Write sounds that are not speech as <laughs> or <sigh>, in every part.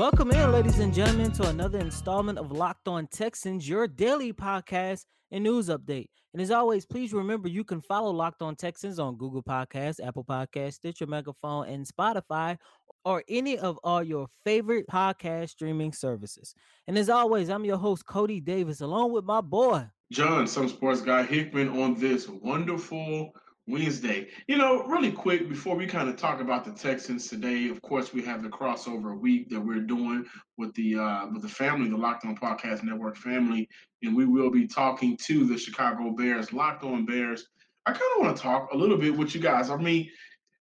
Welcome in, ladies and gentlemen, to another installment of Locked On Texans, your daily podcast and news update. And as always, please remember you can follow Locked On Texans on Google Podcasts, Apple Podcasts, Stitcher Megaphone, and Spotify, or any of all your favorite podcast streaming services. And as always, I'm your host, Cody Davis, along with my boy, John, some sports guy Hickman, on this wonderful Wednesday. You know, really quick before we kind of talk about the Texans today, of course, we have the crossover week that we're doing with the uh, with the family, the Locked On Podcast Network family, and we will be talking to the Chicago Bears, Locked On Bears. I kind of want to talk a little bit with you guys. I mean,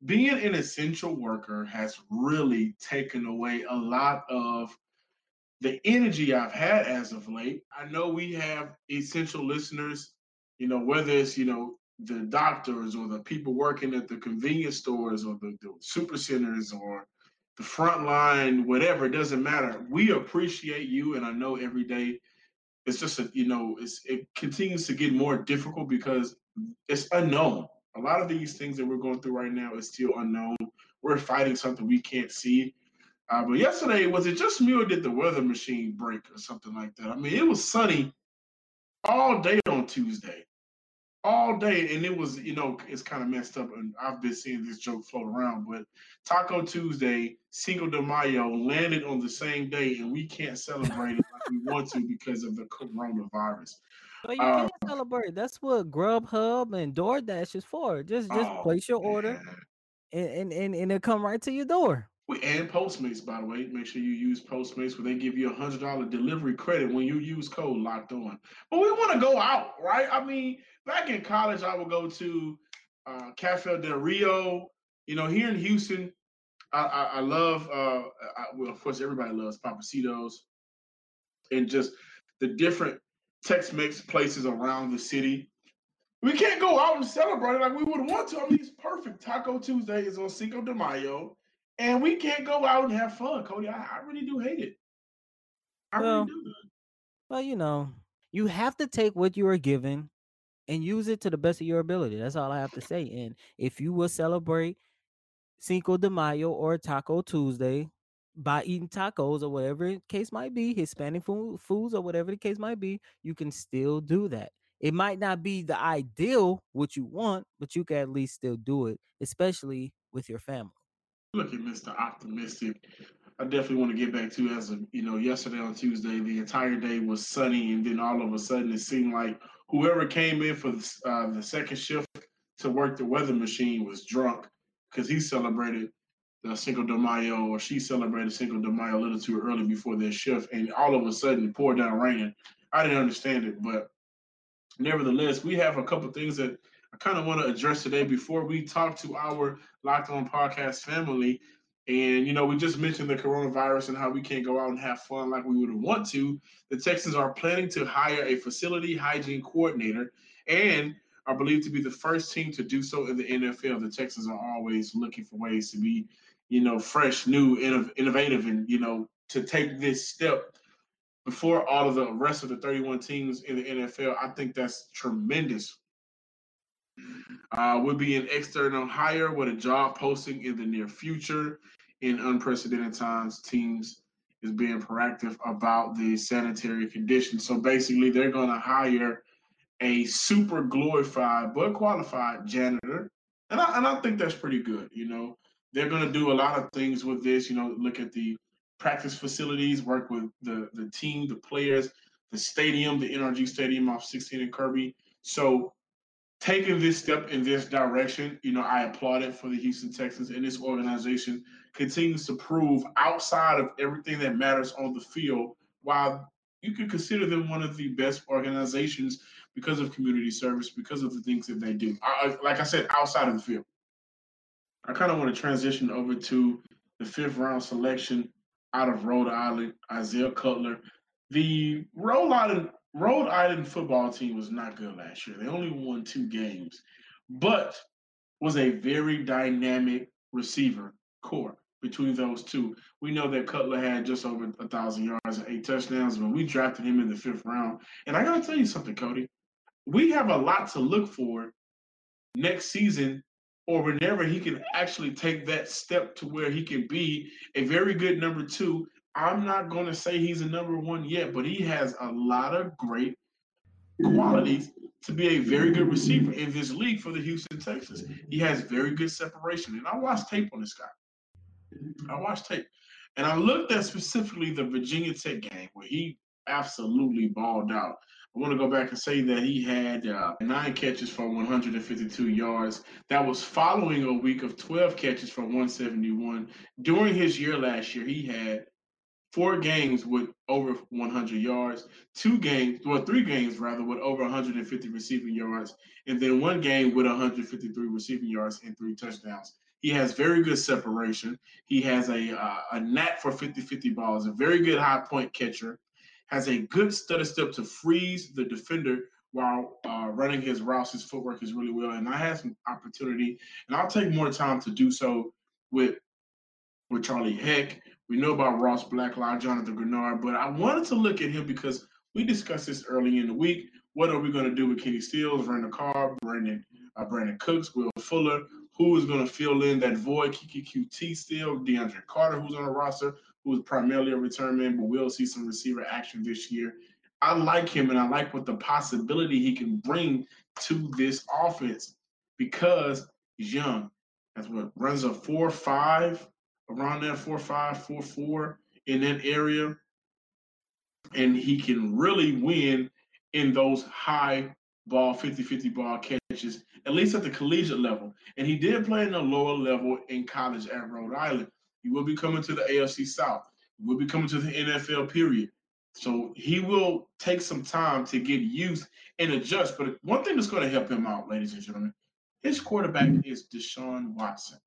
being an essential worker has really taken away a lot of the energy I've had as of late. I know we have essential listeners, you know, whether it's, you know, the doctors or the people working at the convenience stores or the, the super centers or the front line, whatever, it doesn't matter. We appreciate you, and I know every day it's just a you know it's it continues to get more difficult because it's unknown. A lot of these things that we're going through right now is still unknown. We're fighting something we can't see. Uh, but yesterday, was it just me or did the weather machine break or something like that? I mean, it was sunny all day on Tuesday all day, and it was, you know, it's kind of messed up. And I've been seeing this joke float around, but Taco Tuesday, Cinco de Mayo landed on the same day, and we can't celebrate it like we want to because of the coronavirus. But you um, can celebrate. That's what Grubhub and DoorDash is for. Just just oh, place your order, and, and and and it'll come right to your door. We and Postmates, by the way. Make sure you use Postmates where they give you a hundred dollar delivery credit when you use code locked on. But we want to go out, right? I mean, back in college, I would go to uh, Cafe del Rio. You know, here in Houston, I, I, I love. Uh, I, well, of course, everybody loves Pappasito's, and just the different Tex-Mex places around the city. We can't go out and celebrate it like we would want to. I mean, it's perfect. Taco Tuesday is on Cinco de Mayo, and we can't go out and have fun, Cody. I, I really do hate it. I well, really do. Well, you know, you have to take what you are given and use it to the best of your ability. That's all I have to say. And if you will celebrate Cinco de Mayo or Taco Tuesday by eating tacos or whatever the case might be, Hispanic food, foods or whatever the case might be, you can still do that. It might not be the ideal what you want, but you can at least still do it, especially with your family. Look at Mr. Optimistic. I definitely want to get back to as a you know yesterday on Tuesday the entire day was sunny and then all of a sudden it seemed like whoever came in for the, uh, the second shift to work the weather machine was drunk because he celebrated the Cinco de Mayo or she celebrated Cinco de Mayo a little too early before their shift, and all of a sudden it poured down raining. I didn't understand it, but nevertheless, we have a couple things that I kind of want to address today before we talk to our Locked On Podcast family. And you know, we just mentioned the coronavirus and how we can't go out and have fun like we would want to. The Texans are planning to hire a facility hygiene coordinator and are believed to be the first team to do so in the NFL. The Texans are always looking for ways to be, you know, fresh, new, innovative, and you know, to take this step before all of the rest of the 31 teams in the NFL. I think that's tremendous. Uh, will be an external hire with a job posting in the near future in unprecedented times, teams is being proactive about the sanitary conditions. So basically, they're going to hire a super glorified but qualified janitor, and I and I think that's pretty good. You know, they're going to do a lot of things with this. You know, look at the practice facilities, work with the the team, the players, the stadium, the NRG Stadium off 16 and Kirby. So taking this step in this direction, you know, I applaud it for the Houston Texans and this organization continues to prove outside of everything that matters on the field, while you could consider them one of the best organizations because of community service, because of the things that they do. I, like I said, outside of the field. I kind of want to transition over to the fifth round selection out of Rhode Island, Isaiah Coulter. The Island Rhode Island football team was not good last year. They only won two games, but was a very dynamic receiver core between those two. We know that Coulter had just over a thousand yards and eight touchdowns when we drafted him in the fifth round. And I gotta tell you something, Cody. We have a lot to look for next season or whenever he can actually take that step to where he can be a very good number two. I'm not going to say he's a number one yet, but he has a lot of great qualities to be a very good receiver in this league for the Houston Texans. He has very good separation. And I watched tape on this guy. I watched tape. And I looked at specifically the Virginia Tech game where he absolutely balled out. I want to go back and say that he had uh, nine catches for 152 yards. That was following a week of 12 catches for 171. During his year last year, he had four games with over 100 yards, two games, well, three games rather, with over 150 receiving yards, and then one game with 153 receiving yards and three touchdowns. He has very good separation. He has a uh, a knack for 50-50 balls, a very good high point catcher, has a good stutter step to freeze the defender while uh, running his routes. His footwork is really well, and I had some opportunity, and I'll take more time to do so with with Charlie Heck we know about Ross Blacklock, Jonathan Greenard, but I wanted to look at him because we discussed this early in the week. What are we going to do with Kenny Stills, Vernon Carr, Brandon uh, Brandin Cooks, Will Fuller? Who is going to fill in that void? Keke Coutee still, DeAndre Carter, who's on the roster, who is primarily a return man, but we'll see some receiver action this year. I like him, and I like what the possibility he can bring to this offense because he's young. That's what runs a four five around that four five, four four in that area, and he can really win in those high ball 50-50 ball catches, at least at the collegiate level. And he did play in the lower level in college at Rhode Island. He will be coming to the AFC South. He will be coming to the NFL period. So he will take some time to get used and adjust. But one thing that's going to help him out, ladies and gentlemen, his quarterback is Deshaun Watson.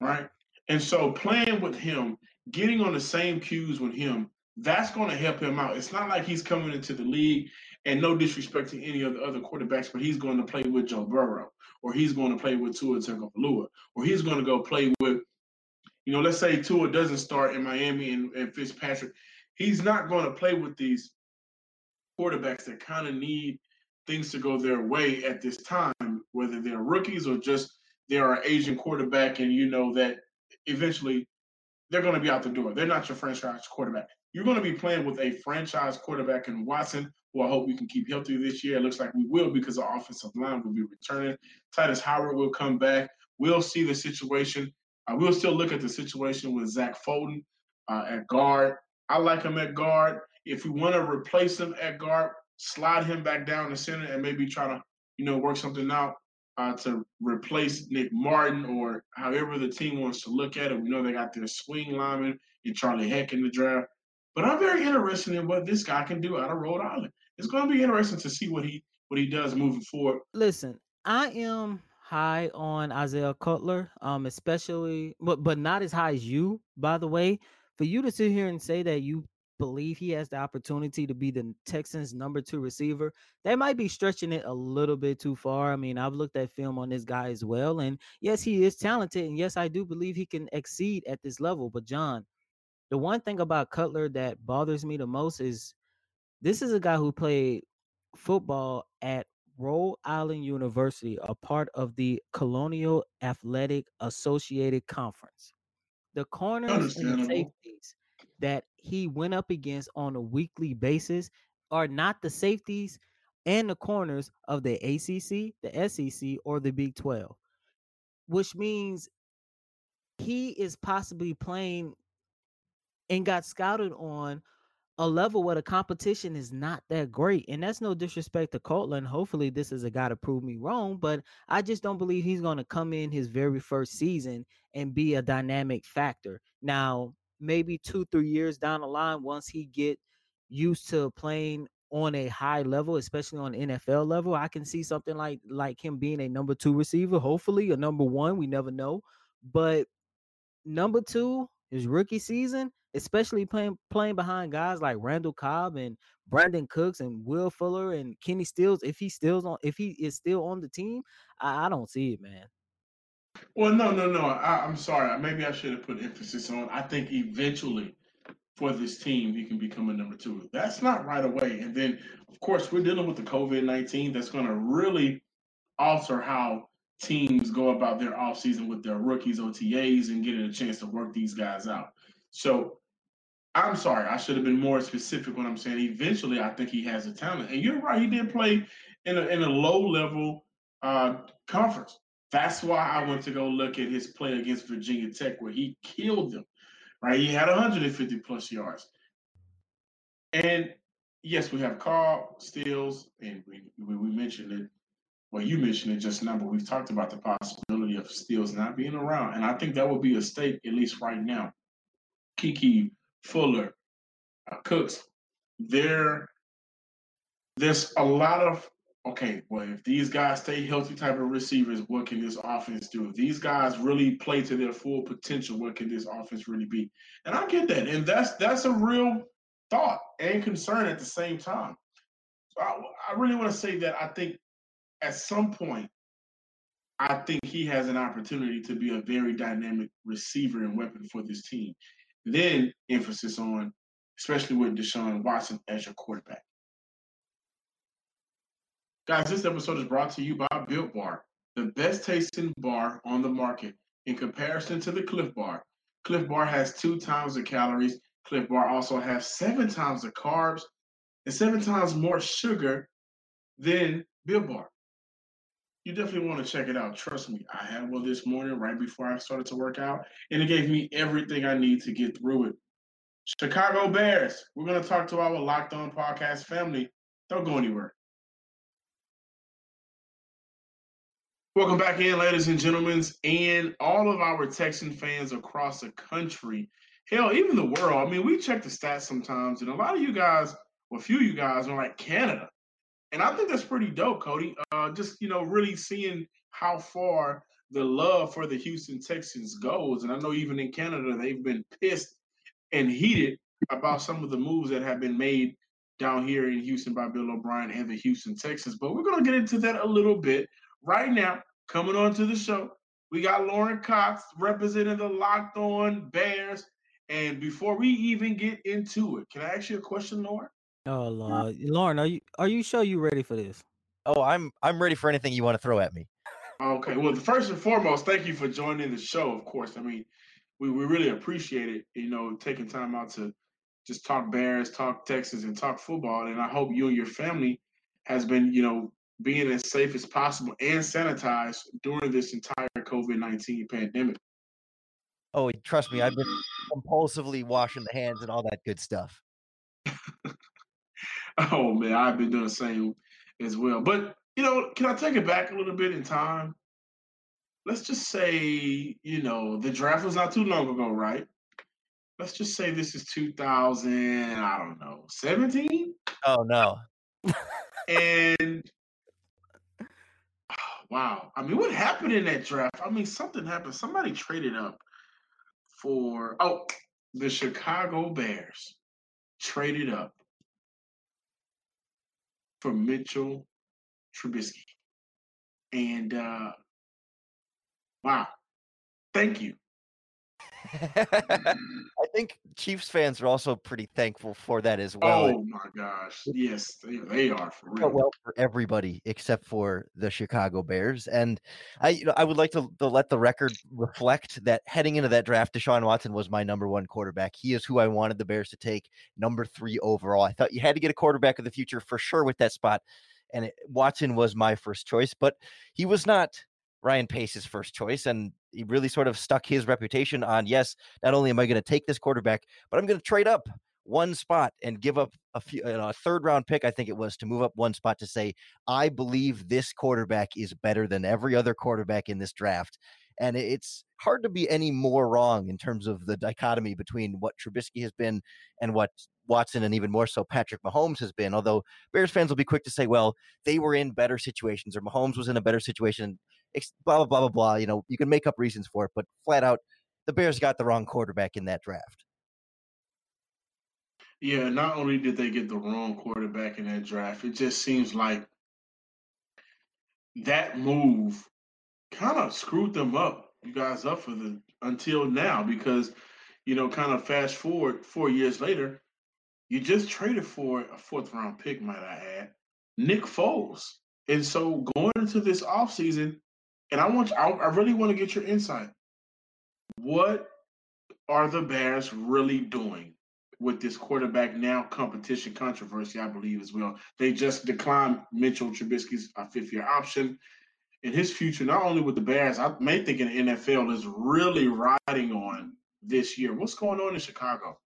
Right? And so playing with him, getting on the same cues with him, that's going to help him out. It's not like he's coming into the league and no disrespect to any of the other quarterbacks, but he's going to play with Joe Burrow, or he's going to play with Tua Tagovailoa, or he's going to go play with, you know, let's say Tua doesn't start in Miami and, and Fitzpatrick. He's not going to play with these quarterbacks that kind of need things to go their way at this time, whether they're rookies or just they're an Asian quarterback, and you know that eventually they're going to be out the door. They're not your franchise quarterback. You're going to be playing with a franchise quarterback in Watson, who I hope we can keep healthy this year. It looks like we will because the offensive line will be returning. Tytus Howard will come back. We'll see the situation. Uh, we'll still look at the situation with Zach Fulton uh, at guard. I like him at guard. If we want to replace him at guard, slide him back down the center and maybe try to, you know, work something out uh, to replace Nick Martin or however the team wants to look at it. We know they got their swing lineman and Charlie Heck in the draft. But I'm very interested in what this guy can do out of Rhode Island. It's going to be interesting to see what he what he does moving forward. Listen, I am high on Isaiah Coulter, um, especially but but not as high as you, by the way. For you to sit here and say that you believe he has the opportunity to be the Texans' number two receiver, they might be stretching it a little bit too far. I mean, I've looked at film on this guy as well. And yes, he is talented. And yes, I do believe he can exceed at this level. But, John, the one thing about Coulter that bothers me the most is this is a guy who played football at Rhode Island University, a part of the Colonial Athletic Associated Conference. The corners and the safeties that he went up against on a weekly basis are not the safeties and the corners of the ACC, the SEC, or the Big 12, which means he is possibly playing and got scouted on a level where the competition is not that great. And that's no disrespect to Courtland. Hopefully, this is a guy to prove me wrong, but I just don't believe he's going to come in his very first season and be a dynamic factor. Now, maybe two, three years down the line, once he get used to playing on a high level, especially on NFL level, I can see something like like him being a number two receiver, hopefully a number one. We never know, but number two, his rookie season, especially playing playing behind guys like Randall Cobb and Brandin Cooks and Will Fuller and Kenny Stills, if he stills on if he is still on the team, I, I don't see it, man. Well, no, no, no. I, I'm sorry. Maybe I should have put emphasis on. I think eventually for this team, he can become a number two. That's not right away. And then, of course, we're dealing with the COVID 19 that's going to really alter how teams go about their offseason with their rookies, OTAs, and getting a chance to work these guys out. So I'm sorry, I should have been more specific when I'm saying eventually I think he has a talent. And you're right, he did play in a, in a low level uh, conference. That's why I went to go look at his play against Virginia Tech, where he killed them. Right, he had 150 plus yards. And yes, we have Carl Stills, and we, we, mentioned it. Well, you mentioned it just now, but we've talked about the possibility of Stills not being around, and I think that would be a stake at least right now. Keke, Fuller, uh, Cooks, there, there's a lot of okay, well, if these guys stay healthy type of receivers, what can this offense do? If these guys really play to their full potential, what can this offense really be? And I get that. And that's that's a real thought and concern at the same time. So I, I really want to say that I think at some point, I think he has an opportunity to be a very dynamic receiver and weapon for this team. Then emphasis on, especially with Deshaun Watson as your quarterback. Guys, this episode is brought to you by Built Bar, the best tasting bar on the market. In comparison to the Clif Bar, Clif Bar has two times the calories. Clif Bar also has seven times the carbs and seven times more sugar than Built Bar. You definitely want to check it out. Trust me, I had one this morning right before I started to work out, and it gave me everything I need to get through it. Chicago Bears. We're going to talk to our Locked On Podcast family. Don't go anywhere. Welcome back in, ladies and gentlemen, and all of our Texan fans across the country. Hell, even the world. I mean, we check the stats sometimes, and a lot of you guys, well, a few of you guys are like Canada. And I think that's pretty dope, Cody. Uh, just, you know, really seeing how far the love for the Houston Texans goes. And I know even in Canada, they've been pissed and heated about some of the moves that have been made down here in Houston by Bill O'Brien and the Houston Texans. But we're going to get into that a little bit right now, coming on to the show, we got Lorin Cox representing the Locked On Bears. And before we even get into it, can I ask you a question, Lorin? Oh Lord, Lorin, are you are you sure you ready for this? Oh, I'm I'm ready for anything you want to throw at me. Okay. Well, first and foremost, thank you for joining the show. Of course, I mean, we, we really appreciate it. You know, taking time out to just talk Bears, talk Texas, and talk football. And I hope you and your family has been, you know, being as safe as possible and sanitized during this entire COVID 19 pandemic. Oh, trust me, I've been compulsively washing the hands and all that good stuff. <laughs> oh, man, I've been doing the same as well. But, you know, can I take it back a little bit in time? Let's just say, you know, the draft was not too long ago, right? Let's just say this is 2000, I don't know, 17? Oh, no. and Wow. I mean, what happened in that draft? I mean, something happened. Somebody traded up for oh, the Chicago Bears traded up for Mitchell Trubisky. And uh wow. Thank you. <laughs> I think Chiefs fans are also pretty thankful for that as well. Oh my gosh. Yes, they, they are for real. Well for everybody except for the Chicago Bears. And I you know, I would like to, to let the record reflect that heading into that draft, Deshaun Watson was my number one quarterback. He is who I wanted the Bears to take number three overall. I thought you had to get a quarterback of the future for sure with that spot. And it, Watson was my first choice, but he was not Ryan Pace's first choice. And he really sort of stuck his reputation on yes, not only am I going to take this quarterback, but I'm going to trade up one spot and give up a few a third round pick i think it was to move up one spot to say i believe this quarterback is better than every other quarterback in this draft and it's hard to be any more wrong in terms of the dichotomy between what Trubisky has been and what Watson and even more so Patrick Mahomes has been. Although Bears fans will be quick to say, well, they were in better situations or Mahomes was in a better situation blah blah blah blah blah. You know, you can make up reasons for it, but flat out, the Bears got the wrong quarterback in that draft. Yeah, not only did they get the wrong quarterback in that draft, it just seems like that move kind of screwed them up, you guys up for the until now because you know, kind of fast forward four years later, you just traded for a fourth round pick, might I add, Nick Foles. And so going into this offseason, and I want I, I really want to get your insight. What are the Bears really doing with this quarterback now competition controversy, I believe, as well. They just declined Mitchell Trubisky's uh, fifth year option. And his future, not only with the Bears, I may think in the NFL is really riding on this year. What's going on in Chicago?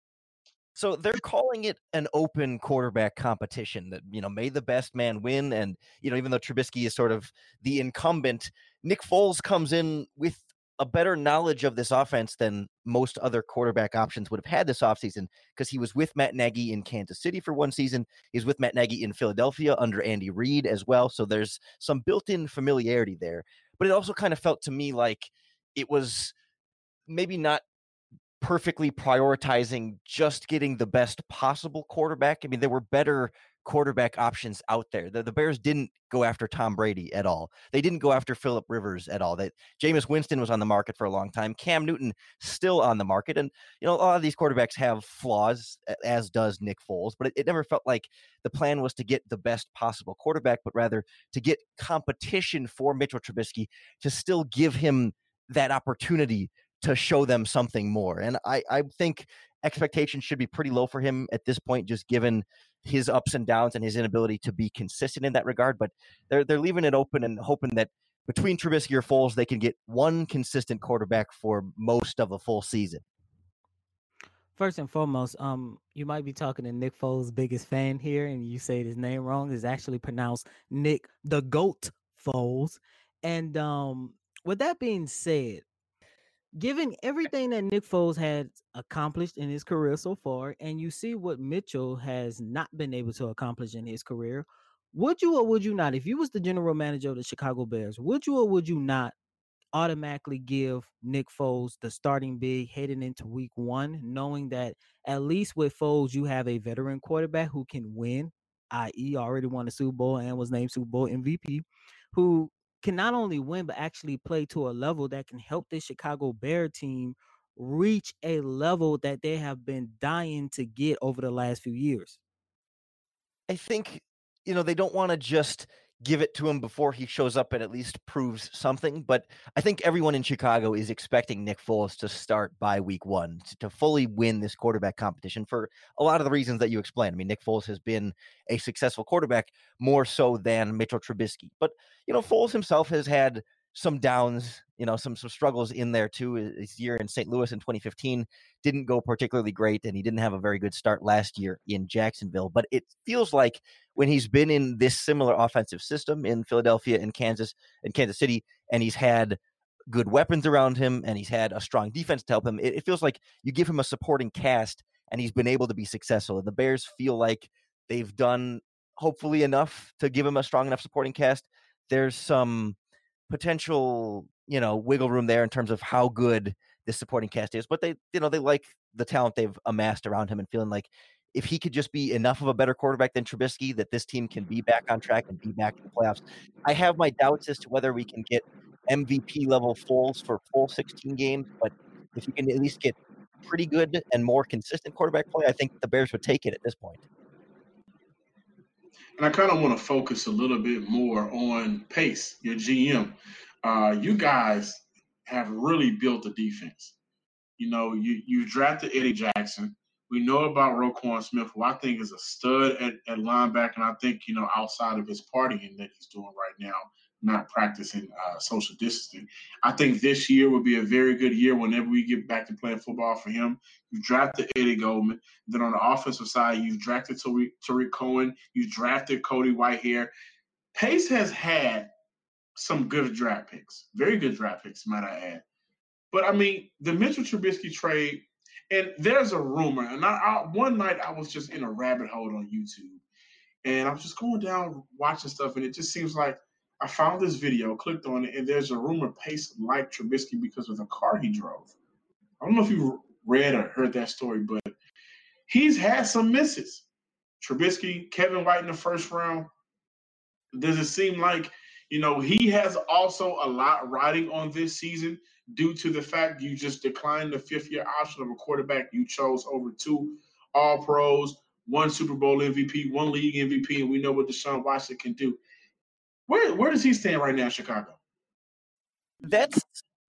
So they're calling it an open quarterback competition that, you know, may the best man win. And, you know, even though Trubisky is sort of the incumbent, Nick Foles comes in with a better knowledge of this offense than most other quarterback options would have had this offseason because he was with Matt Nagy in Kansas City for one season. He's with Matt Nagy in Philadelphia under Andy Reid as well. So there's some built in familiarity there. But it also kind of felt to me like it was maybe not perfectly prioritizing just getting the best possible quarterback. I mean, there were better quarterback options out there. The, the Bears didn't go after Tom Brady at all. They didn't go after Philip Rivers at all. That Jameis Winston was on the market for a long time. Cam Newton still on the market, and you know a lot of these quarterbacks have flaws, as does Nick Foles. But it, it never felt like the plan was to get the best possible quarterback, but rather to get competition for Mitchell Trubisky to still give him that opportunity to show them something more. And I, I think expectations should be pretty low for him at this point, just given his ups and downs and his inability to be consistent in that regard. But they're they're leaving it open and hoping that between Trubisky or Foles, they can get one consistent quarterback for most of a full season. First and foremost, um, you might be talking to Nick Foles' biggest fan here, and you say his name wrong. It's actually pronounced Nick the Goat Foles. And um, with that being said, given everything that Nick Foles had accomplished in his career so far, and you see what Mitchell has not been able to accomplish in his career, would you or would you not, if you was the general manager of the Chicago Bears, would you or would you not automatically give Nick Foles the starting big heading into week one, knowing that at least with Foles, you have a veteran quarterback who can win, i.e., already won the Super Bowl and was named Super Bowl MVP, who can not only win but actually play to a level that can help the Chicago Bear team reach a level that they have been dying to get over the last few years. I think you know they don't want to just give it to him before he shows up and at least proves something. But I think everyone in Chicago is expecting Nick Foles to start by week one to, fully win this quarterback competition for a lot of the reasons that you explained. I mean, Nick Foles has been a successful quarterback more so than Mitchell Trubisky. But, you know, Foles himself has had some downs, you know, some some struggles in there too. His year in St. Louis in 2015 didn't go particularly great, and he didn't have a very good start last year in Jacksonville. But it feels like when he's been in this similar offensive system in Philadelphia and Kansas and Kansas City, and he's had good weapons around him, and he's had a strong defense to help him, it, it feels like you give him a supporting cast, and he's been able to be successful. And the Bears feel like they've done hopefully enough to give him a strong enough supporting cast. There's some potential, you know, wiggle room there in terms of how good this supporting cast is. But they, you know, they like the talent they've amassed around him and feeling like if he could just be enough of a better quarterback than Trubisky, that this team can be mm-hmm. back on track and be back in the playoffs. I have my doubts as to whether we can get MVP level Foles for full 16 games, but if you can at least get pretty good and more consistent quarterback play, I think the Bears would take it at this point. And I kind of want to focus a little bit more on Pace, your GM. Uh, you guys have really built a defense. You know, you you drafted Eddie Jackson. We know about Roquan Smith, who I think is a stud at, at linebacker, and I think you know outside of his partying that he's doing right now, not practicing uh, social distancing. I think this year will be a very good year whenever we get back to playing football for him. You've drafted Eddie Goldman. Then on the offensive side, you've drafted Tarik Cohen. You drafted Cody Whitehair. Pace has had some good draft picks, very good draft picks, might I add. But I mean, the Mitchell Trubisky trade, and there's a rumor. And I, I, one night I was just in a rabbit hole on YouTube, and I was just going down watching stuff, and it just seems like I found this video, clicked on it, and there's a rumor Pace liked Trubisky because of the car he drove. I don't know if you read or heard that story, but he's had some misses. Trubisky, Kevin White in the first round. Does it seem like, you know, he has also a lot riding on this season due to the fact you just declined the fifth year option of a quarterback you chose over two All Pros, one Super Bowl MVP, one league MVP, and we know what Deshaun Watson can do. Where where does he stand right now, Chicago? That's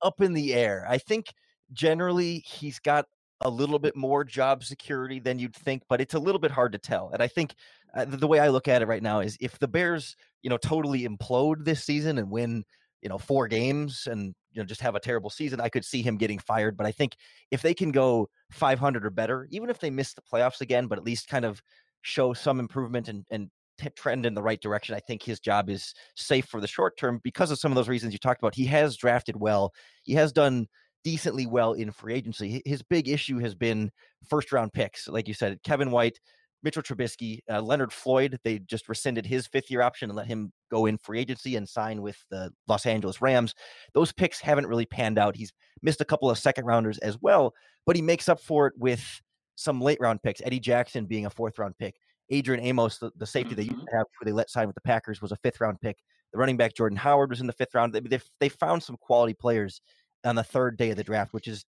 up in the air. I think generally he's got a little bit more job security than you'd think, but it's a little bit hard to tell. And I think uh, the, the way I look at it right now is if the Bears, you know, totally implode this season and win, you know, four games and you know just have a terrible season, I could see him getting fired. But I think if they can go 500 or better, even if they miss the playoffs again, but at least kind of show some improvement and and t- trend in the right direction, I think his job is safe for the short term because of some of those reasons you talked about. He has drafted well. He has done decently well in free agency. His big issue has been first round picks. Like you said, Kevin White, Mitchell Trubisky, uh, Leonard Floyd, they just rescinded his fifth year option and let him go in free agency and sign with the Los Angeles Rams. Those picks haven't really panned out. He's missed a couple of second rounders as well, but he makes up for it with some late round picks. Eddie Jackson being a fourth round pick. Adrian Amos, the, the safety mm-hmm. they used to have, who they let sign with the Packers, was a fifth round pick. The running back Jordan Howard was in the fifth round. They, they, they found some quality players on the third day of the draft, which is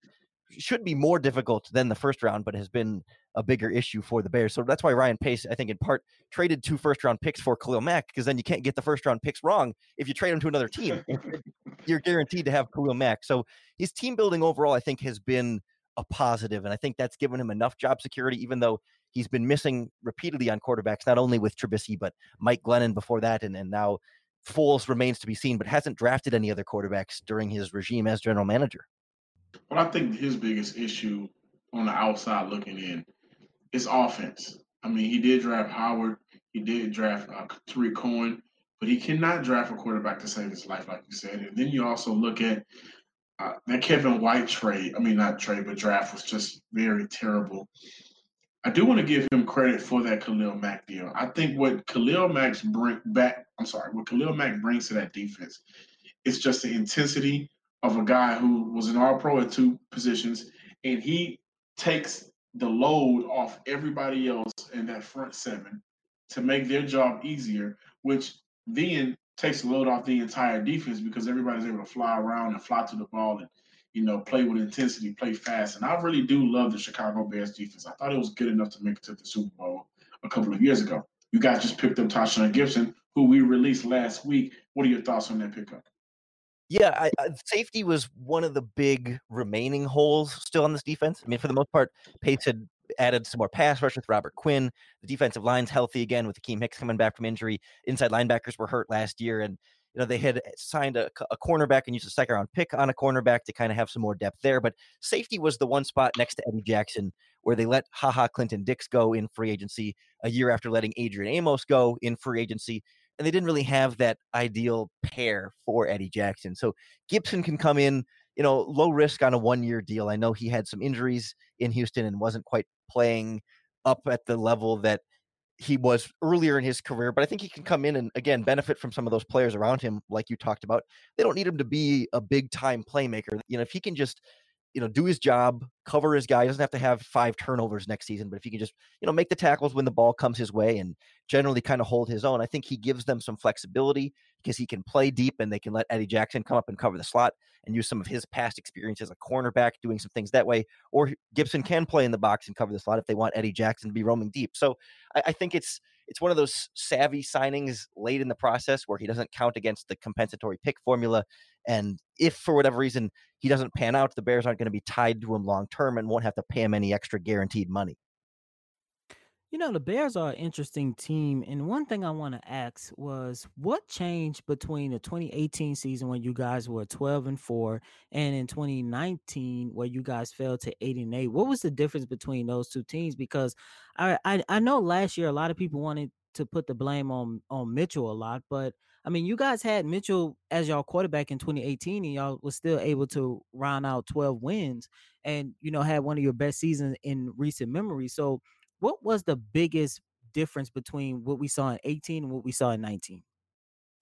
should be more difficult than the first round, but has been a bigger issue for the Bears. So that's why Ryan Pace, I think, in part traded two first round picks for Khalil Mack, because then you can't get the first round picks wrong if you trade them to another team. <laughs> you're guaranteed to have Khalil Mack. So his team building overall, I think, has been a positive, and I think that's given him enough job security, even though he's been missing repeatedly on quarterbacks, not only with Trubisky, but Mike Glennon before that, and, and now Foles remains to be seen, but hasn't drafted any other quarterbacks during his regime as general manager. Well, I think his biggest issue on the outside looking in is offense. I mean, he did draft Howard, he did draft uh, Tarik Cohen, but he cannot draft a quarterback to save his life, like you said. And then you also look at uh, that Kevin White trade. I mean, not trade, but draft was just very terrible. I do want to give him credit for that Khalil Mack deal. I think what Khalil Mack's bring back, I'm sorry, what Khalil Mack brings to that defense is just the intensity of a guy who was an all pro at two positions, and he takes the load off everybody else in that front seven to make their job easier, which then takes the load off the entire defense because everybody's able to fly around and fly to the ball and you know play with intensity, play fast. And I really do love the Chicago Bears defense. I thought it was good enough to make it to the Super Bowl a couple of years ago. You guys just picked up Tashaun Gipson, who we released last week. What are your thoughts on that pickup? Yeah, I, I, safety was one of the big remaining holes still on this defense. I mean, for the most part, Pace had added some more pass rush with Robert Quinn. The defensive line's healthy again with Akiem Hicks coming back from injury. Inside linebackers were hurt last year, and you know they had signed a, a cornerback and used a second round pick on a cornerback to kind of have some more depth there. But safety was the one spot next to Eddie Jackson where they let Ha Ha Clinton-Dix go in free agency a year after letting Adrian Amos go in free agency and they didn't really have that ideal pair for Eddie Jackson. So Gipson can come in, you know, low risk on a one year deal. I know he had some injuries in Houston and wasn't quite playing up at the level that he was earlier in his career, but I think he can come in and again benefit from some of those players around him, like you talked about. They don't need him to be a big time playmaker. You know, if he can just you know, do his job, cover his guy. He doesn't have to have five turnovers next season, but if he can just, you know, make the tackles when the ball comes his way and generally kind of hold his own, I think he gives them some flexibility because he can play deep and they can let Eddie Jackson come up and cover the slot and use some of his past experience as a cornerback doing some things that way. Or Gipson can play in the box and cover the slot if they want Eddie Jackson to be roaming deep. So I, I think it's it's one of those savvy signings late in the process where he doesn't count against the compensatory pick formula. And if for whatever reason he doesn't pan out, the Bears aren't going to be tied to him long term and won't have to pay him any extra guaranteed money. You know, the Bears are an interesting team. And one thing I want to ask was what changed between the 2018 season when you guys were 12 and 4 and in 2019 where you guys fell to 8 and 8? What was the difference between those two teams? Because I I, I know last year a lot of people wanted to put the blame on on Mitchell a lot, but I mean, you guys had Mitchell as y'all quarterback in 2018, and y'all was still able to round out 12 wins, and you know had one of your best seasons in recent memory. So what was the biggest difference between what we saw in 18 and what we saw in 19?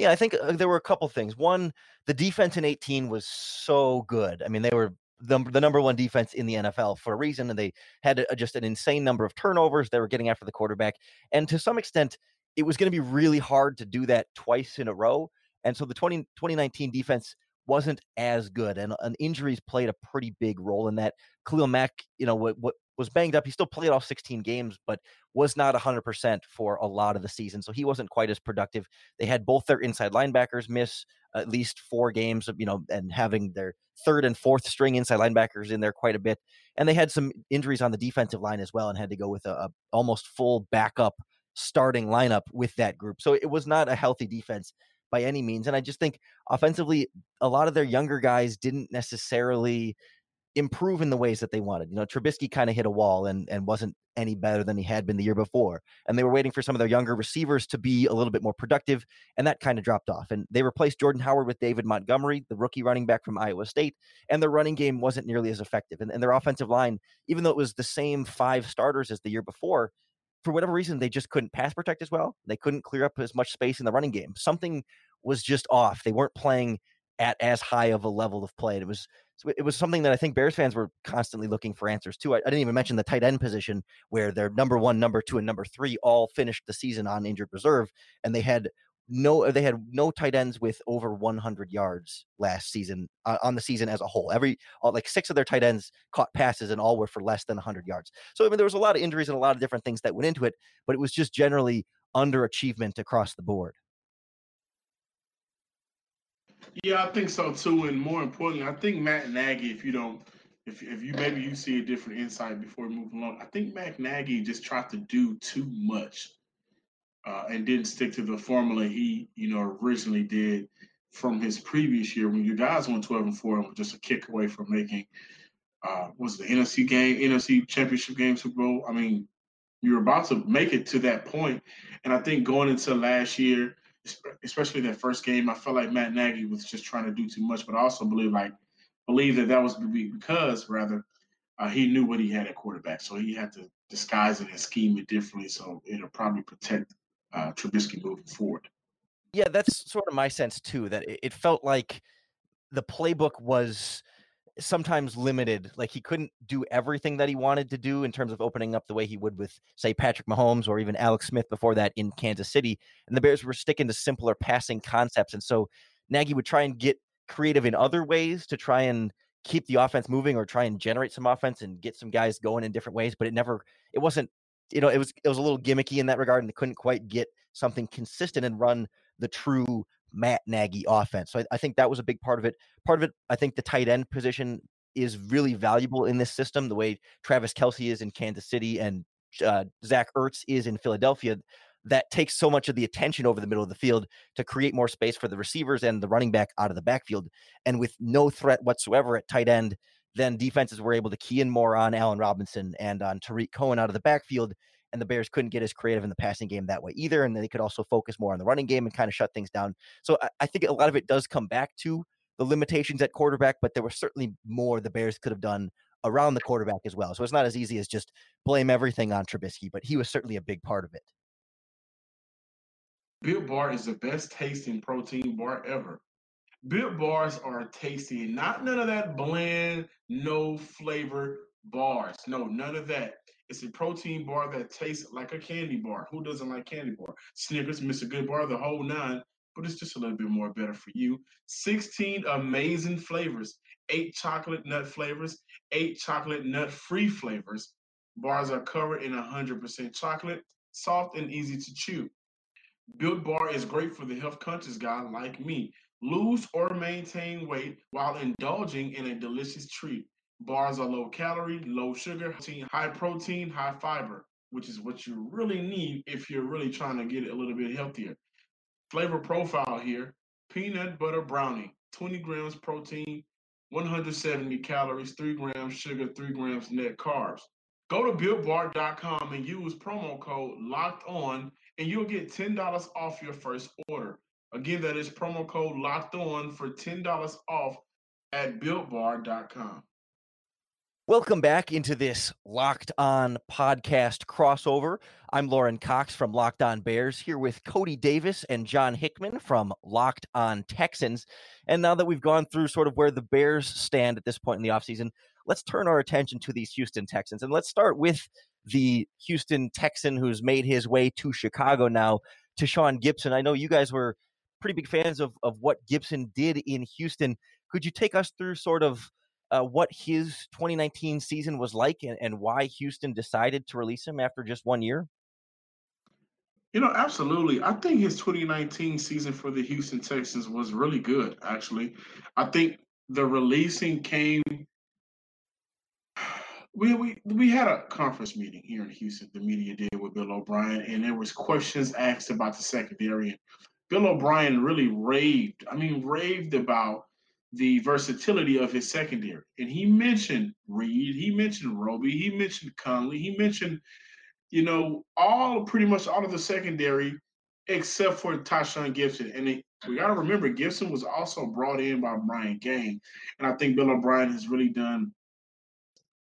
Yeah, I think uh, there were a couple things. One, the defense in 18 was so good. I mean, they were the, the number one defense in the NFL for a reason, and they had a, just an insane number of turnovers. They were getting after the quarterback, and to some extent, it was going to be really hard to do that twice in a row. And so the 20, 2019 defense wasn't as good, and, and injuries played a pretty big role in that. Khalil Mack, you know, what, what was banged up. He still played all 16 games, but was not 100% for a lot of the season. So he wasn't quite as productive. They had both their inside linebackers miss at least four games, you know, and having their third and fourth string inside linebackers in there quite a bit. And they had some injuries on the defensive line as well and had to go with a, a almost full backup starting lineup with that group. So it was not a healthy defense by any means. And I just think offensively, a lot of their younger guys didn't necessarily improve in the ways that they wanted. You know, Trubisky kind of hit a wall and and wasn't any better than he had been the year before. And they were waiting for some of their younger receivers to be a little bit more productive, and that kind of dropped off. And they replaced Jordan Howard with David Montgomery, the rookie running back from Iowa State, and their running game wasn't nearly as effective. And, and their offensive line, even though it was the same five starters as the year before, for whatever reason, they just couldn't pass protect as well. They couldn't clear up as much space in the running game. Something was just off. They weren't playing at as high of a level of play. And it was it was something that I think Bears fans were constantly looking for answers to. I, I, didn't even mention the tight end position where their number one, number two, and number three all finished the season on injured reserve, and they had no they had no tight ends with over 100 yards last season uh, on the season as a whole. Every like six of their tight ends caught passes, and all were for less than 100 yards. So I mean, there was a lot of injuries and a lot of different things that went into it, but it was just generally underachievement across the board. Yeah, I think so too. And more importantly, I think Matt Nagy, if you don't, if if you maybe you see a different insight before moving along, I think Matt Nagy just tried to do too much uh, and didn't stick to the formula he, you know, originally did from his previous year when you guys went 12 and 4 and were just a kick away from making uh was the NFC game, NFC championship game, Super Bowl. I mean, you were about to make it to that point. And I think going into last year, especially that first game, I felt like Matt Nagy was just trying to do too much, but I also believe like believe that that was because rather uh, he knew what he had at quarterback, so he had to disguise it and scheme it differently, so it'll probably protect uh, Trubisky moving forward. Yeah, that's sort of my sense too. That it felt like the playbook was sometimes limited. Like he couldn't do everything that he wanted to do in terms of opening up the way he would with, say, Patrick Mahomes or even Alex Smith before that in Kansas City. And the Bears were sticking to simpler passing concepts. And so Nagy would try and get creative in other ways to try and keep the offense moving or try and generate some offense and get some guys going in different ways. But it never, it wasn't, you know, it was it was a little gimmicky in that regard, and they couldn't quite get something consistent and run the true Matt Nagy offense. So I, I, think that was a big part of it. Part of it, I think the tight end position is really valuable in this system, the way Travis Kelce is in Kansas City and uh, Zach Ertz is in Philadelphia. That takes so much of the attention over the middle of the field to create more space for the receivers and the running back out of the backfield. And with no threat whatsoever at tight end, then defenses were able to key in more on Allen Robinson and on Tarik Cohen out of the backfield and the Bears couldn't get as creative in the passing game that way either. And they could also focus more on the running game and kind of shut things down. So I, I think a lot of it does come back to the limitations at quarterback, but there was certainly more the Bears could have done around the quarterback as well. So it's not as easy as just blame everything on Trubisky, but he was certainly a big part of it. Built Bar is the best tasting protein bar ever. Built Bars are tasty, not none of that bland, no flavor bars. No, none of that. It's a protein bar that tastes like a candy bar. Who doesn't like candy bar? Snickers, Mr. Goodbar, the whole nine, but it's just a little bit more better for you. 16 amazing flavors, eight chocolate nut flavors, eight chocolate nut free flavors. Bars are covered in 100% chocolate, soft and easy to chew. Built Bar is great for the health conscious guy like me. Lose or maintain weight while indulging in a delicious treat. Bars are low calorie, low sugar, high protein, high fiber, which is what you really need if you're really trying to get a little bit healthier. Flavor profile here peanut butter brownie, 20 grams protein, 170 calories, 3 grams sugar, 3 grams net carbs. Go to builtbar.com and use promo code locked on, and you'll get $10 off your first order. Again, that is promo code locked on for $10 off at builtbar.com. Welcome back into this Locked On podcast crossover. I'm Lorin Cox from Locked On Bears here with Cody Davis and John Hickman from Locked On Texans. And now that we've gone through sort of where the Bears stand at this point in the offseason, let's turn our attention to these Houston Texans. And let's start with the Houston Texan who's made his way to Chicago now, Tashaun Gipson. I know you guys were pretty big fans of, of what Gipson did in Houston. Could you take us through sort of uh, what his 2019 season was like and, and why Houston decided to release him after just one year? You know, absolutely. I think his 2019 season for the Houston Texans was really good, actually. I think the releasing came. <sighs> We, we we had a conference meeting here in Houston. The media did with Bill O'Brien, and there was questions asked about the secondary. Bill O'Brien really raved. I mean, raved about the versatility of his secondary. And he mentioned Reid, he mentioned Roby, he mentioned Conley, he mentioned, you know, all pretty much all of the secondary except for Tashaun Gipson. And it, we got to remember, Gipson was also brought in by Brian Gaine. And I think Bill O'Brien has really done,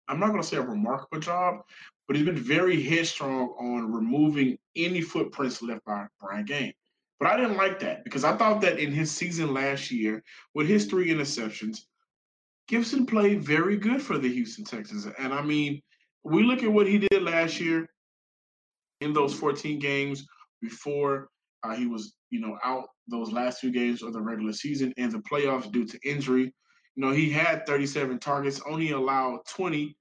I'm not going to say a remarkable job, but he's been very headstrong on removing any footprints left by Brian Gaine. But I didn't like that because I thought that in his season last year, with his three interceptions, Gipson played very good for the Houston Texans. And I mean, we look at what he did last year in those 14 games before uh, he was, you know, out those last two games of the regular season and the playoffs due to injury. You know, he had 37 targets, only allowed 20,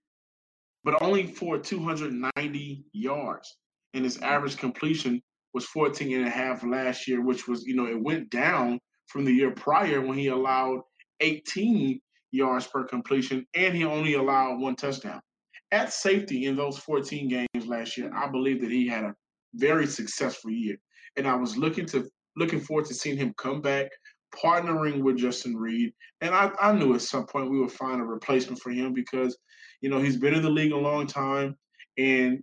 but only for 290 yards. And his average completion was 14 and a half last year, which was, you know, it went down from the year prior when he allowed 18 yards per completion and he only allowed one touchdown. At safety in those 14 games last year, I believe that he had a very successful year. And I was looking to looking forward to seeing him come back, partnering with Justin Reid. And I, I knew at some point we would find a replacement for him because, you know, he's been in the league a long time and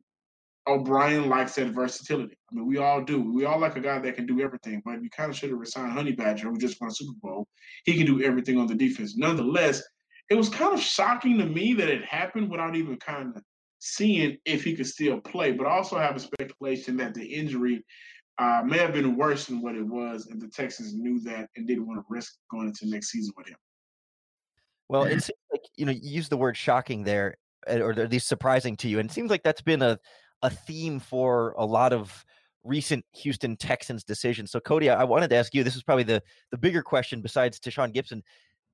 O'Brien likes that versatility. I mean, we all do. We all like a guy that can do everything, but you kind of should have resigned Honey Badger, who just won a Super Bowl. He can do everything on the defense. Nonetheless, it was kind of shocking to me that it happened without even kind of seeing if he could still play. But I also have a speculation that the injury uh, may have been worse than what it was, and the Texans knew that and didn't want to risk going into next season with him. Well, it seems like you know you use the word shocking there, eh, or at least surprising to you, and it seems like that's been a a theme for a lot of recent Houston Texans decisions. So, Coty, I wanted to ask you. This is probably the the bigger question besides Tashaun Gipson.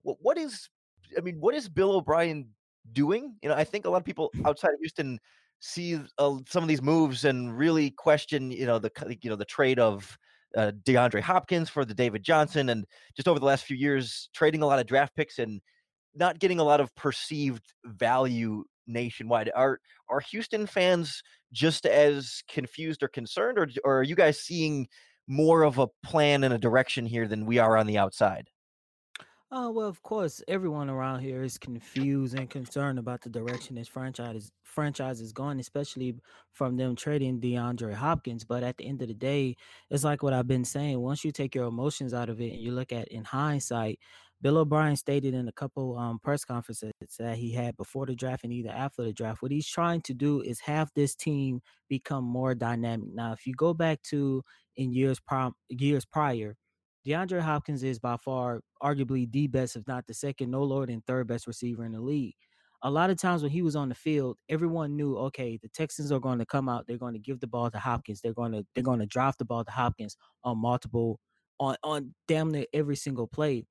What, what is, I mean, what is Bill O'Brien doing? You know, I think a lot of people outside of Houston see uh, some of these moves and really question, you know, the you know the trade of uh, DeAndre Hopkins for the David Johnson, and just over the last few years, trading a lot of draft picks and not getting a lot of perceived value nationwide. Are are Houston fans just as confused or concerned, or, or are you guys seeing more of a plan and a direction here than we are on the outside? Oh well, of course, everyone around here is confused and concerned about the direction this franchise franchise is going, especially from them trading DeAndre Hopkins. But at the end of the day, it's like what I've been saying. Once you take your emotions out of it and you look at in hindsight, Bill O'Brien stated in a couple um, press conferences that he had before the draft and either after the draft, what he's trying to do is have this team become more dynamic. Now, if you go back to in years years prior, DeAndre Hopkins is by far arguably the best, if not the second, no lower than third best receiver in the league. A lot of times when he was on the field, everyone knew, okay, the Texans are going to come out, they're going to give the ball to Hopkins, they're going to they're going to drop the ball to Hopkins on multiple on on damn near every single play.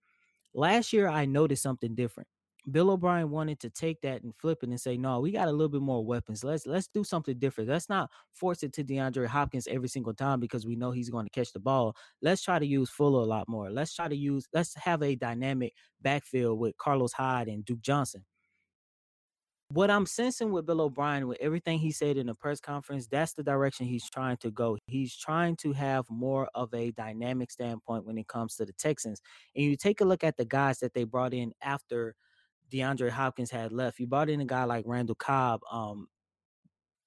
Last year, I noticed something different. Bill O'Brien wanted to take that and flip it and say, "No, we got a little bit more weapons. Let's let's do something different. Let's not force it to DeAndre Hopkins every single time because we know he's going to catch the ball. Let's try to use Fuller a lot more. Let's try to use let's have a dynamic backfield with Carlos Hyde and Duke Johnson what I'm sensing with Bill O'Brien, with everything he said in the press conference, that's the direction he's trying to go. He's trying to have more of a dynamic standpoint when it comes to the Texans. And you take a look at the guys that they brought in after DeAndre Hopkins had left. You brought in a guy like Randall Cobb, um,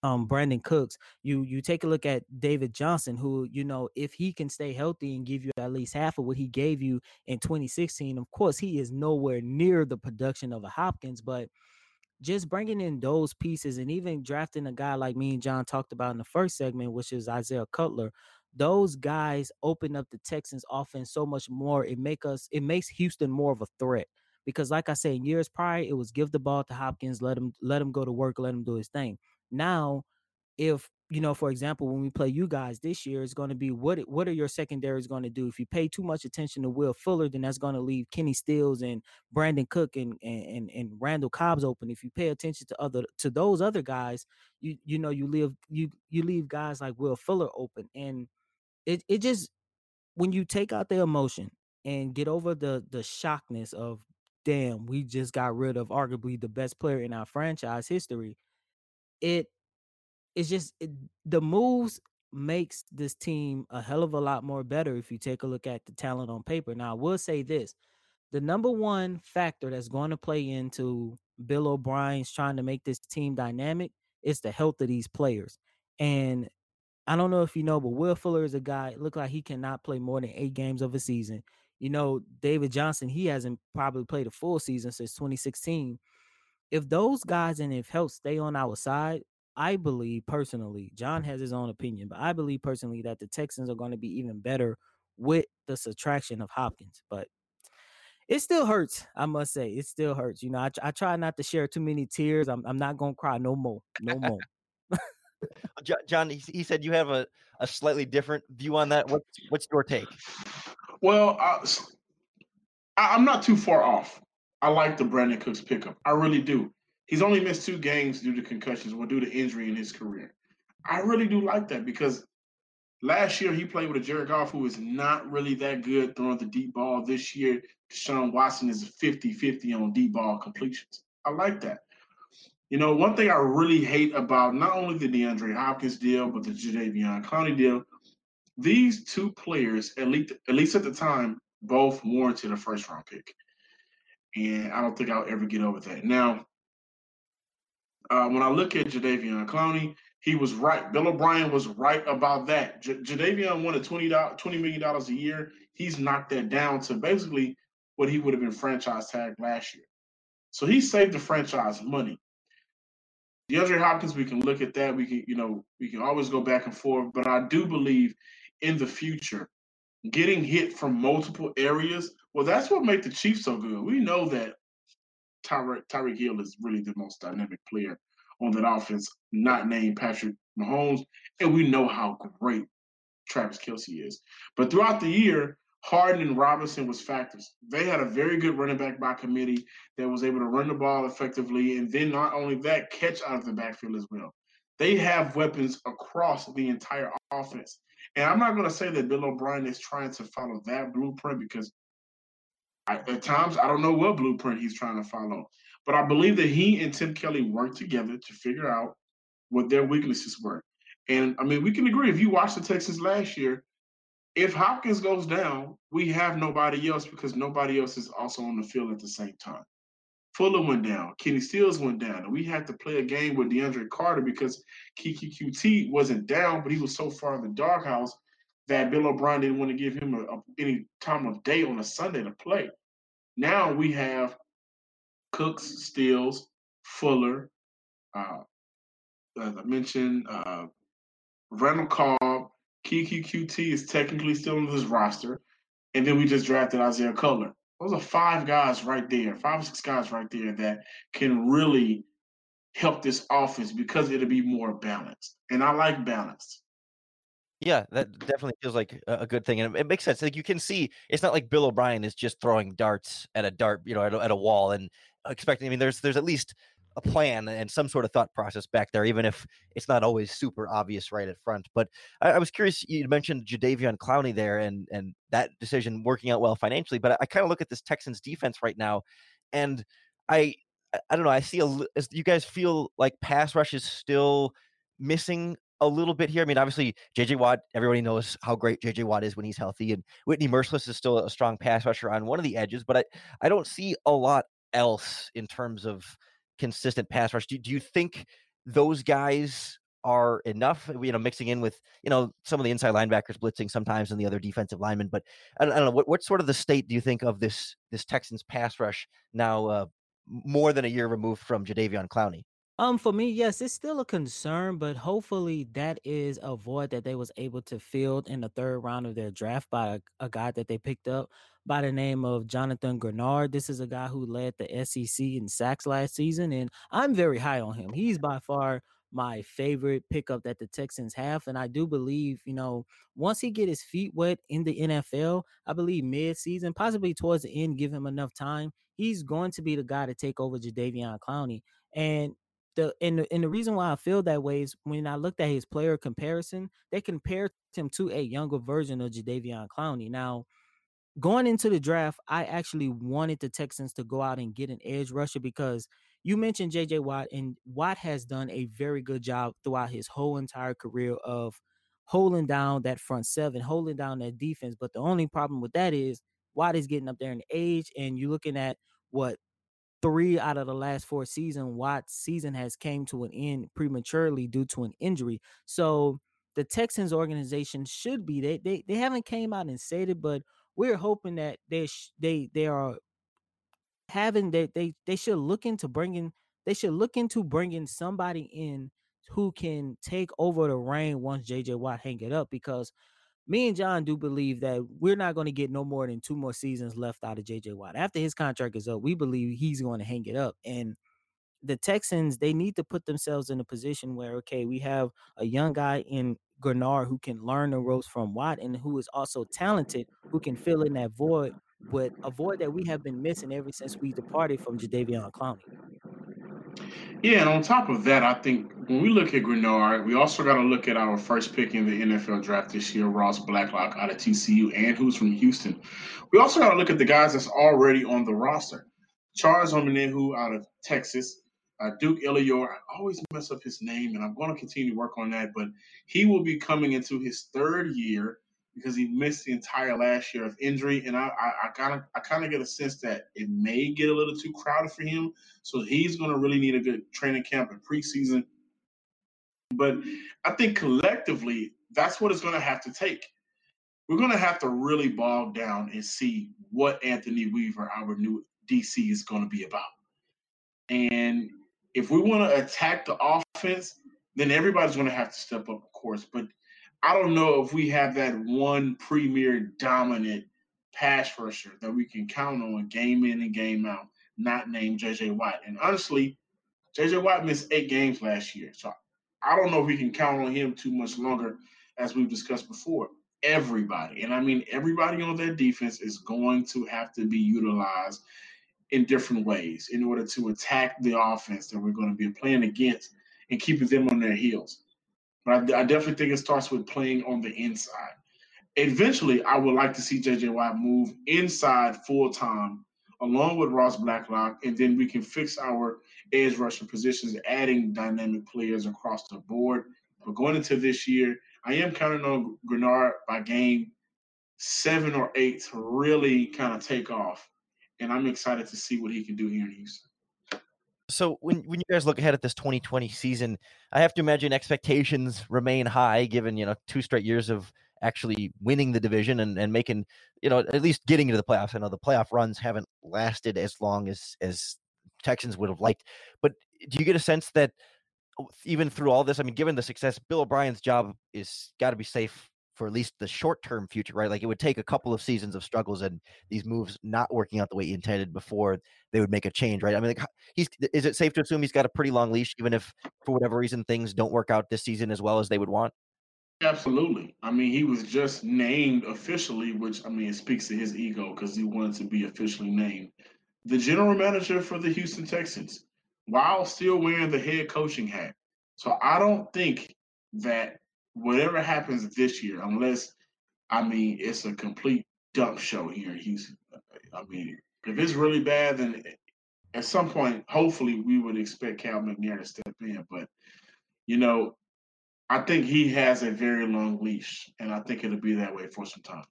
um, Brandin Cooks. You you take a look at David Johnson, who you know if he can stay healthy and give you at least half of what he gave you in 2016. Of course, he is nowhere near the production of a Hopkins, but just bringing in those pieces and even drafting a guy like me and John talked about in the first segment, which is Isaiah Coulter, those guys open up the Texans offense so much more. It make us it makes Houston more of a threat. Because like I said, in years prior, it was give the ball to Hopkins, let him let him go to work, let him do his thing. Now, if you know, for example, when we play you guys this year, it's going to be what what are your secondaries going to do? If you pay too much attention to Will Fuller, then that's going to leave Kenny Stills and Brandin Cook and, and and Randall Cobbs open. If you pay attention to other to those other guys, you you know you leave you you leave guys like Will Fuller open, and it it just when you take out the emotion and get over the the shockness of damn, we just got rid of arguably the best player in our franchise history. It it's just it, the moves makes this team a hell of a lot more better if you take a look at the talent on paper. Now, I will say this the number one factor that's going to play into Bill O'Brien's trying to make this team dynamic is the health of these players. And I don't know if you know, but Will Fuller is a guy, look like he cannot play more than eight games of a season. You know, David Johnson, he hasn't probably played a full season since 2016. If those guys and if health stay on our side, I believe personally, John has his own opinion, but I believe personally that the Texans are going to be even better with the subtraction of Hopkins. But it still hurts, I must say. It still hurts. You know, I, I try not to share too many tears. I'm, I'm not going to cry no more. No more. <laughs> John, he said you have a, a slightly different view on that. What's, what's your take? Well, uh, I'm not too far off. I like the Brandin Cooks pickup. I really do. He's only missed two games due to concussions or due to injury in his career. I really do like that because last year he played with a Jared Goff who is not really that good throwing the deep ball. This year, Deshaun Watson is 50 50 on deep ball completions. I like that. You know, one thing I really hate about not only the DeAndre Hopkins deal, but the Jadeveon Clowney deal, these two players, at least, at least at the time, both warranted a first round pick. And I don't think I'll ever get over that. Now, uh, when I look at Jadeveon Clowney, he was right. Bill O'Brien was right about that. J- Jadeveon wanted $20, $20 million a year. He's knocked that down to basically what he would have been franchise tagged last year. So he saved the franchise money. DeAndre Hopkins, we can look at that. We can, you know, we can always go back and forth. But I do believe in the future, getting hit from multiple areas, well, that's what made the Chiefs so good. We know that Tyreek Tyreek Hill is really the most dynamic player on that offense, not named Patrick Mahomes, and we know how great Travis Kelce is. But throughout the year, Hardman and Robinson was factors. They had a very good running back by committee that was able to run the ball effectively, and then not only that, catch out of the backfield as well. They have weapons across the entire offense. And I'm not going to say that Bill O'Brien is trying to follow that blueprint because I, at times, I don't know what blueprint he's trying to follow, but I believe that he and Tim Kelly worked together to figure out what their weaknesses were. And I mean, we can agree if you watch the Texans last year, if Hopkins goes down, we have nobody else because nobody else is also on the field at the same time. Fuller went down, Kenny Stills went down, and we had to play a game with DeAndre Carter because Keke Coutee wasn't down, but he was so far in the doghouse that Bill O'Brien didn't want to give him a, a, any time of day on a Sunday to play. Now we have Cooks, Stills, Fuller, uh, as I mentioned, uh, Randall Cobb, Coutee is technically still on this roster, and then we just drafted Isaiah Coulter. Those are five guys right there, five or six guys right there that can really help this offense because it'll be more balanced. And I like balance. Yeah, that definitely feels like a good thing, and it makes sense. Like you can see, it's not like Bill O'Brien is just throwing darts at a dart, you know, at a, at a wall and expecting. I mean, there's there's at least a plan and some sort of thought process back there, even if it's not always super obvious right at front. But I, I was curious. You mentioned Jadeveon Clowney there, and and that decision working out well financially. But I, I kind of look at this Texans defense right now, and I I don't know. I see a. You guys feel like pass rush is still missing a little bit here. I mean, obviously, JJ Watt, everybody knows how great JJ Watt is when he's healthy, and Whitney Mercilus is still a strong pass rusher on one of the edges, but I, I don't see a lot else in terms of consistent pass rush. Do, do you think those guys are enough? You know, mixing in with you know some of the inside linebackers blitzing sometimes and the other defensive linemen. But I don't, I don't know what what sort of the state do you think of this this Texans pass rush now? Uh, more than a year removed from Jadeveon Clowney. Um, for me, yes, it's still a concern, but hopefully that is a void that they was able to fill in the third round of their draft by a, a guy that they picked up by the name of Jonathan Greenard. This is a guy who led the SEC in sacks last season, and I'm very high on him. He's by far my favorite pickup that the Texans have. And I do believe, you know, once he get his feet wet in the NFL, I believe mid-season, possibly towards the end, give him enough time. He's going to be the guy to take over Jadeveon Clowney. And the and the, and the reason why I feel that way is when I looked at his player comparison, they compared him to a younger version of Jadeveon Clowney. Now, going into the draft, I actually wanted the Texans to go out and get an edge rusher because you mentioned JJ Watt, and Watt has done a very good job throughout his whole entire career of holding down that front seven, holding down that defense. But the only problem with that is Watt is getting up there in age, and you're looking at what three out of the last four seasons, Watt's season has came to an end prematurely due to an injury. So the Texans organization should be they they, they haven't came out and said it, but we're hoping that they sh- they they are having they they they should look into bringing they should look into bringing somebody in who can take over the reign once JJ Watt hang it up because me and John do believe that we're not going to get no more than two more seasons left out of JJ Watt. After his contract is up, we believe he's going to hang it up. And the Texans, they need to put themselves in a position where, okay, we have a young guy in Greenard who can learn the ropes from Watt and who is also talented, who can fill in that void, but a void that we have been missing ever since we departed from Jadeveon Clowney. Yeah, and on top of that, I think when we look at Greenard, we also got to look at our first pick in the NFL draft this year, Ross Blacklock out of TCU, and who's from Houston. We also got to look at the guys that's already on the roster. Charles Omenihu out of Texas, uh, Duke Elliotte. I always mess up his name, and I'm going to continue to work on that. But he will be coming into his third year because he missed the entire last year of injury, and I kind of I kind of get a sense that it may get a little too crowded for him. So he's going to really need a good training camp and preseason. But I think collectively, that's what it's going to have to take. We're going to have to really bog down and see what Anthony Weaver, our new DC, is going to be about. And if we want to attack the offense, then everybody's going to have to step up, of course. But I don't know if we have that one premier dominant pass rusher that we can count on game in and game out, not named JJ Watt. And honestly, JJ Watt missed eight games last year. So I don't know if we can count on him too much longer, as we've discussed before. Everybody, and I mean everybody on that defense is going to have to be utilized in different ways in order to attack the offense that we're going to be playing against and keeping them on their heels. But I, I definitely think it starts with playing on the inside. Eventually, I would like to see JJ Watt move inside full time along with Ross Blacklock, and then we can fix our edge rusher positions, adding dynamic players across the board. But going into this year, I am counting on Greenard by game seven or eight to really kind of take off. And I'm excited to see what he can do here in Houston so when when you guys look ahead at this 2020 season, I have to imagine expectations remain high given, you know, two straight years of actually winning the division and, and making, you know, at least getting into the playoffs. I know the playoff runs haven't lasted as long as as Texans would have liked. But do you get a sense that even through all this, I mean, given the success, Bill O'Brien's job is got to be safe for at least the short term future, right? Like it would take a couple of seasons of struggles and these moves not working out the way he intended before they would make a change, right? I mean, like he's is it safe to assume he's got a pretty long leash, even if for whatever reason things don't work out this season as well as they would want? Absolutely. I mean, he was just named officially, which I mean, it speaks to his ego because he wanted to be officially named the general manager for the Houston Texans while still wearing the head coaching hat. So I don't think that whatever happens this year, unless I mean it's a complete dump show here in Houston. I mean, if it's really bad, then at some point, hopefully, we would expect Cal McNair to step in. But you know, I think he has a very long leash, and I think it'll be that way for some time.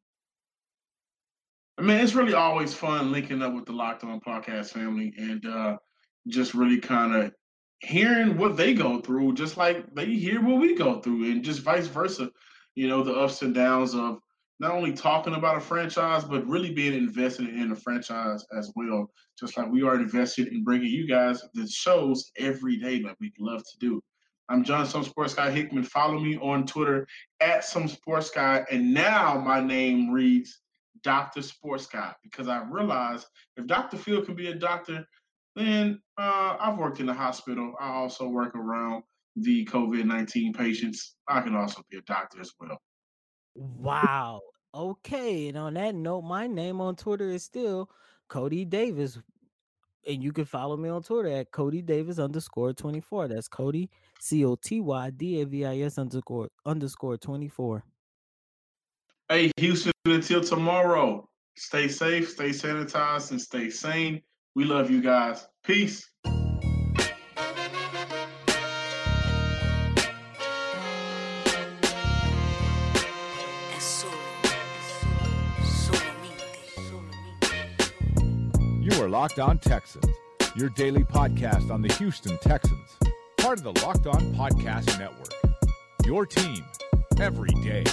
I mean, it's really always fun linking up with the Locked On Podcast family and uh, just really kind of hearing what they go through, just like they hear what we go through, and just vice versa. You know, the ups and downs of not only talking about a franchise, but really being invested in a franchise as well. Just like we are invested in bringing you guys the shows every day that we love to do. I'm John Some Sports Guy Hickman. Follow me on Twitter at Some Sports Guy. And now my name reads Dr. Sports Guy because I realized if Dr. Field can be a doctor, then uh, I've worked in the hospital. I also work around the COVID 19 patients. I can also be a doctor as well. Wow. Okay. And on that note, my name on Twitter is still Coty Davis. And you can follow me on Twitter at Coty Davis underscore 24. That's Coty, C O T Y D A V I S underscore underscore 24. Hey, Houston, until tomorrow, stay safe, stay sanitized, and stay sane. We love you guys. Peace. You are Locked On Texans, your daily podcast on the Houston Texans, part of the Locked On Podcast Network. Your team every day.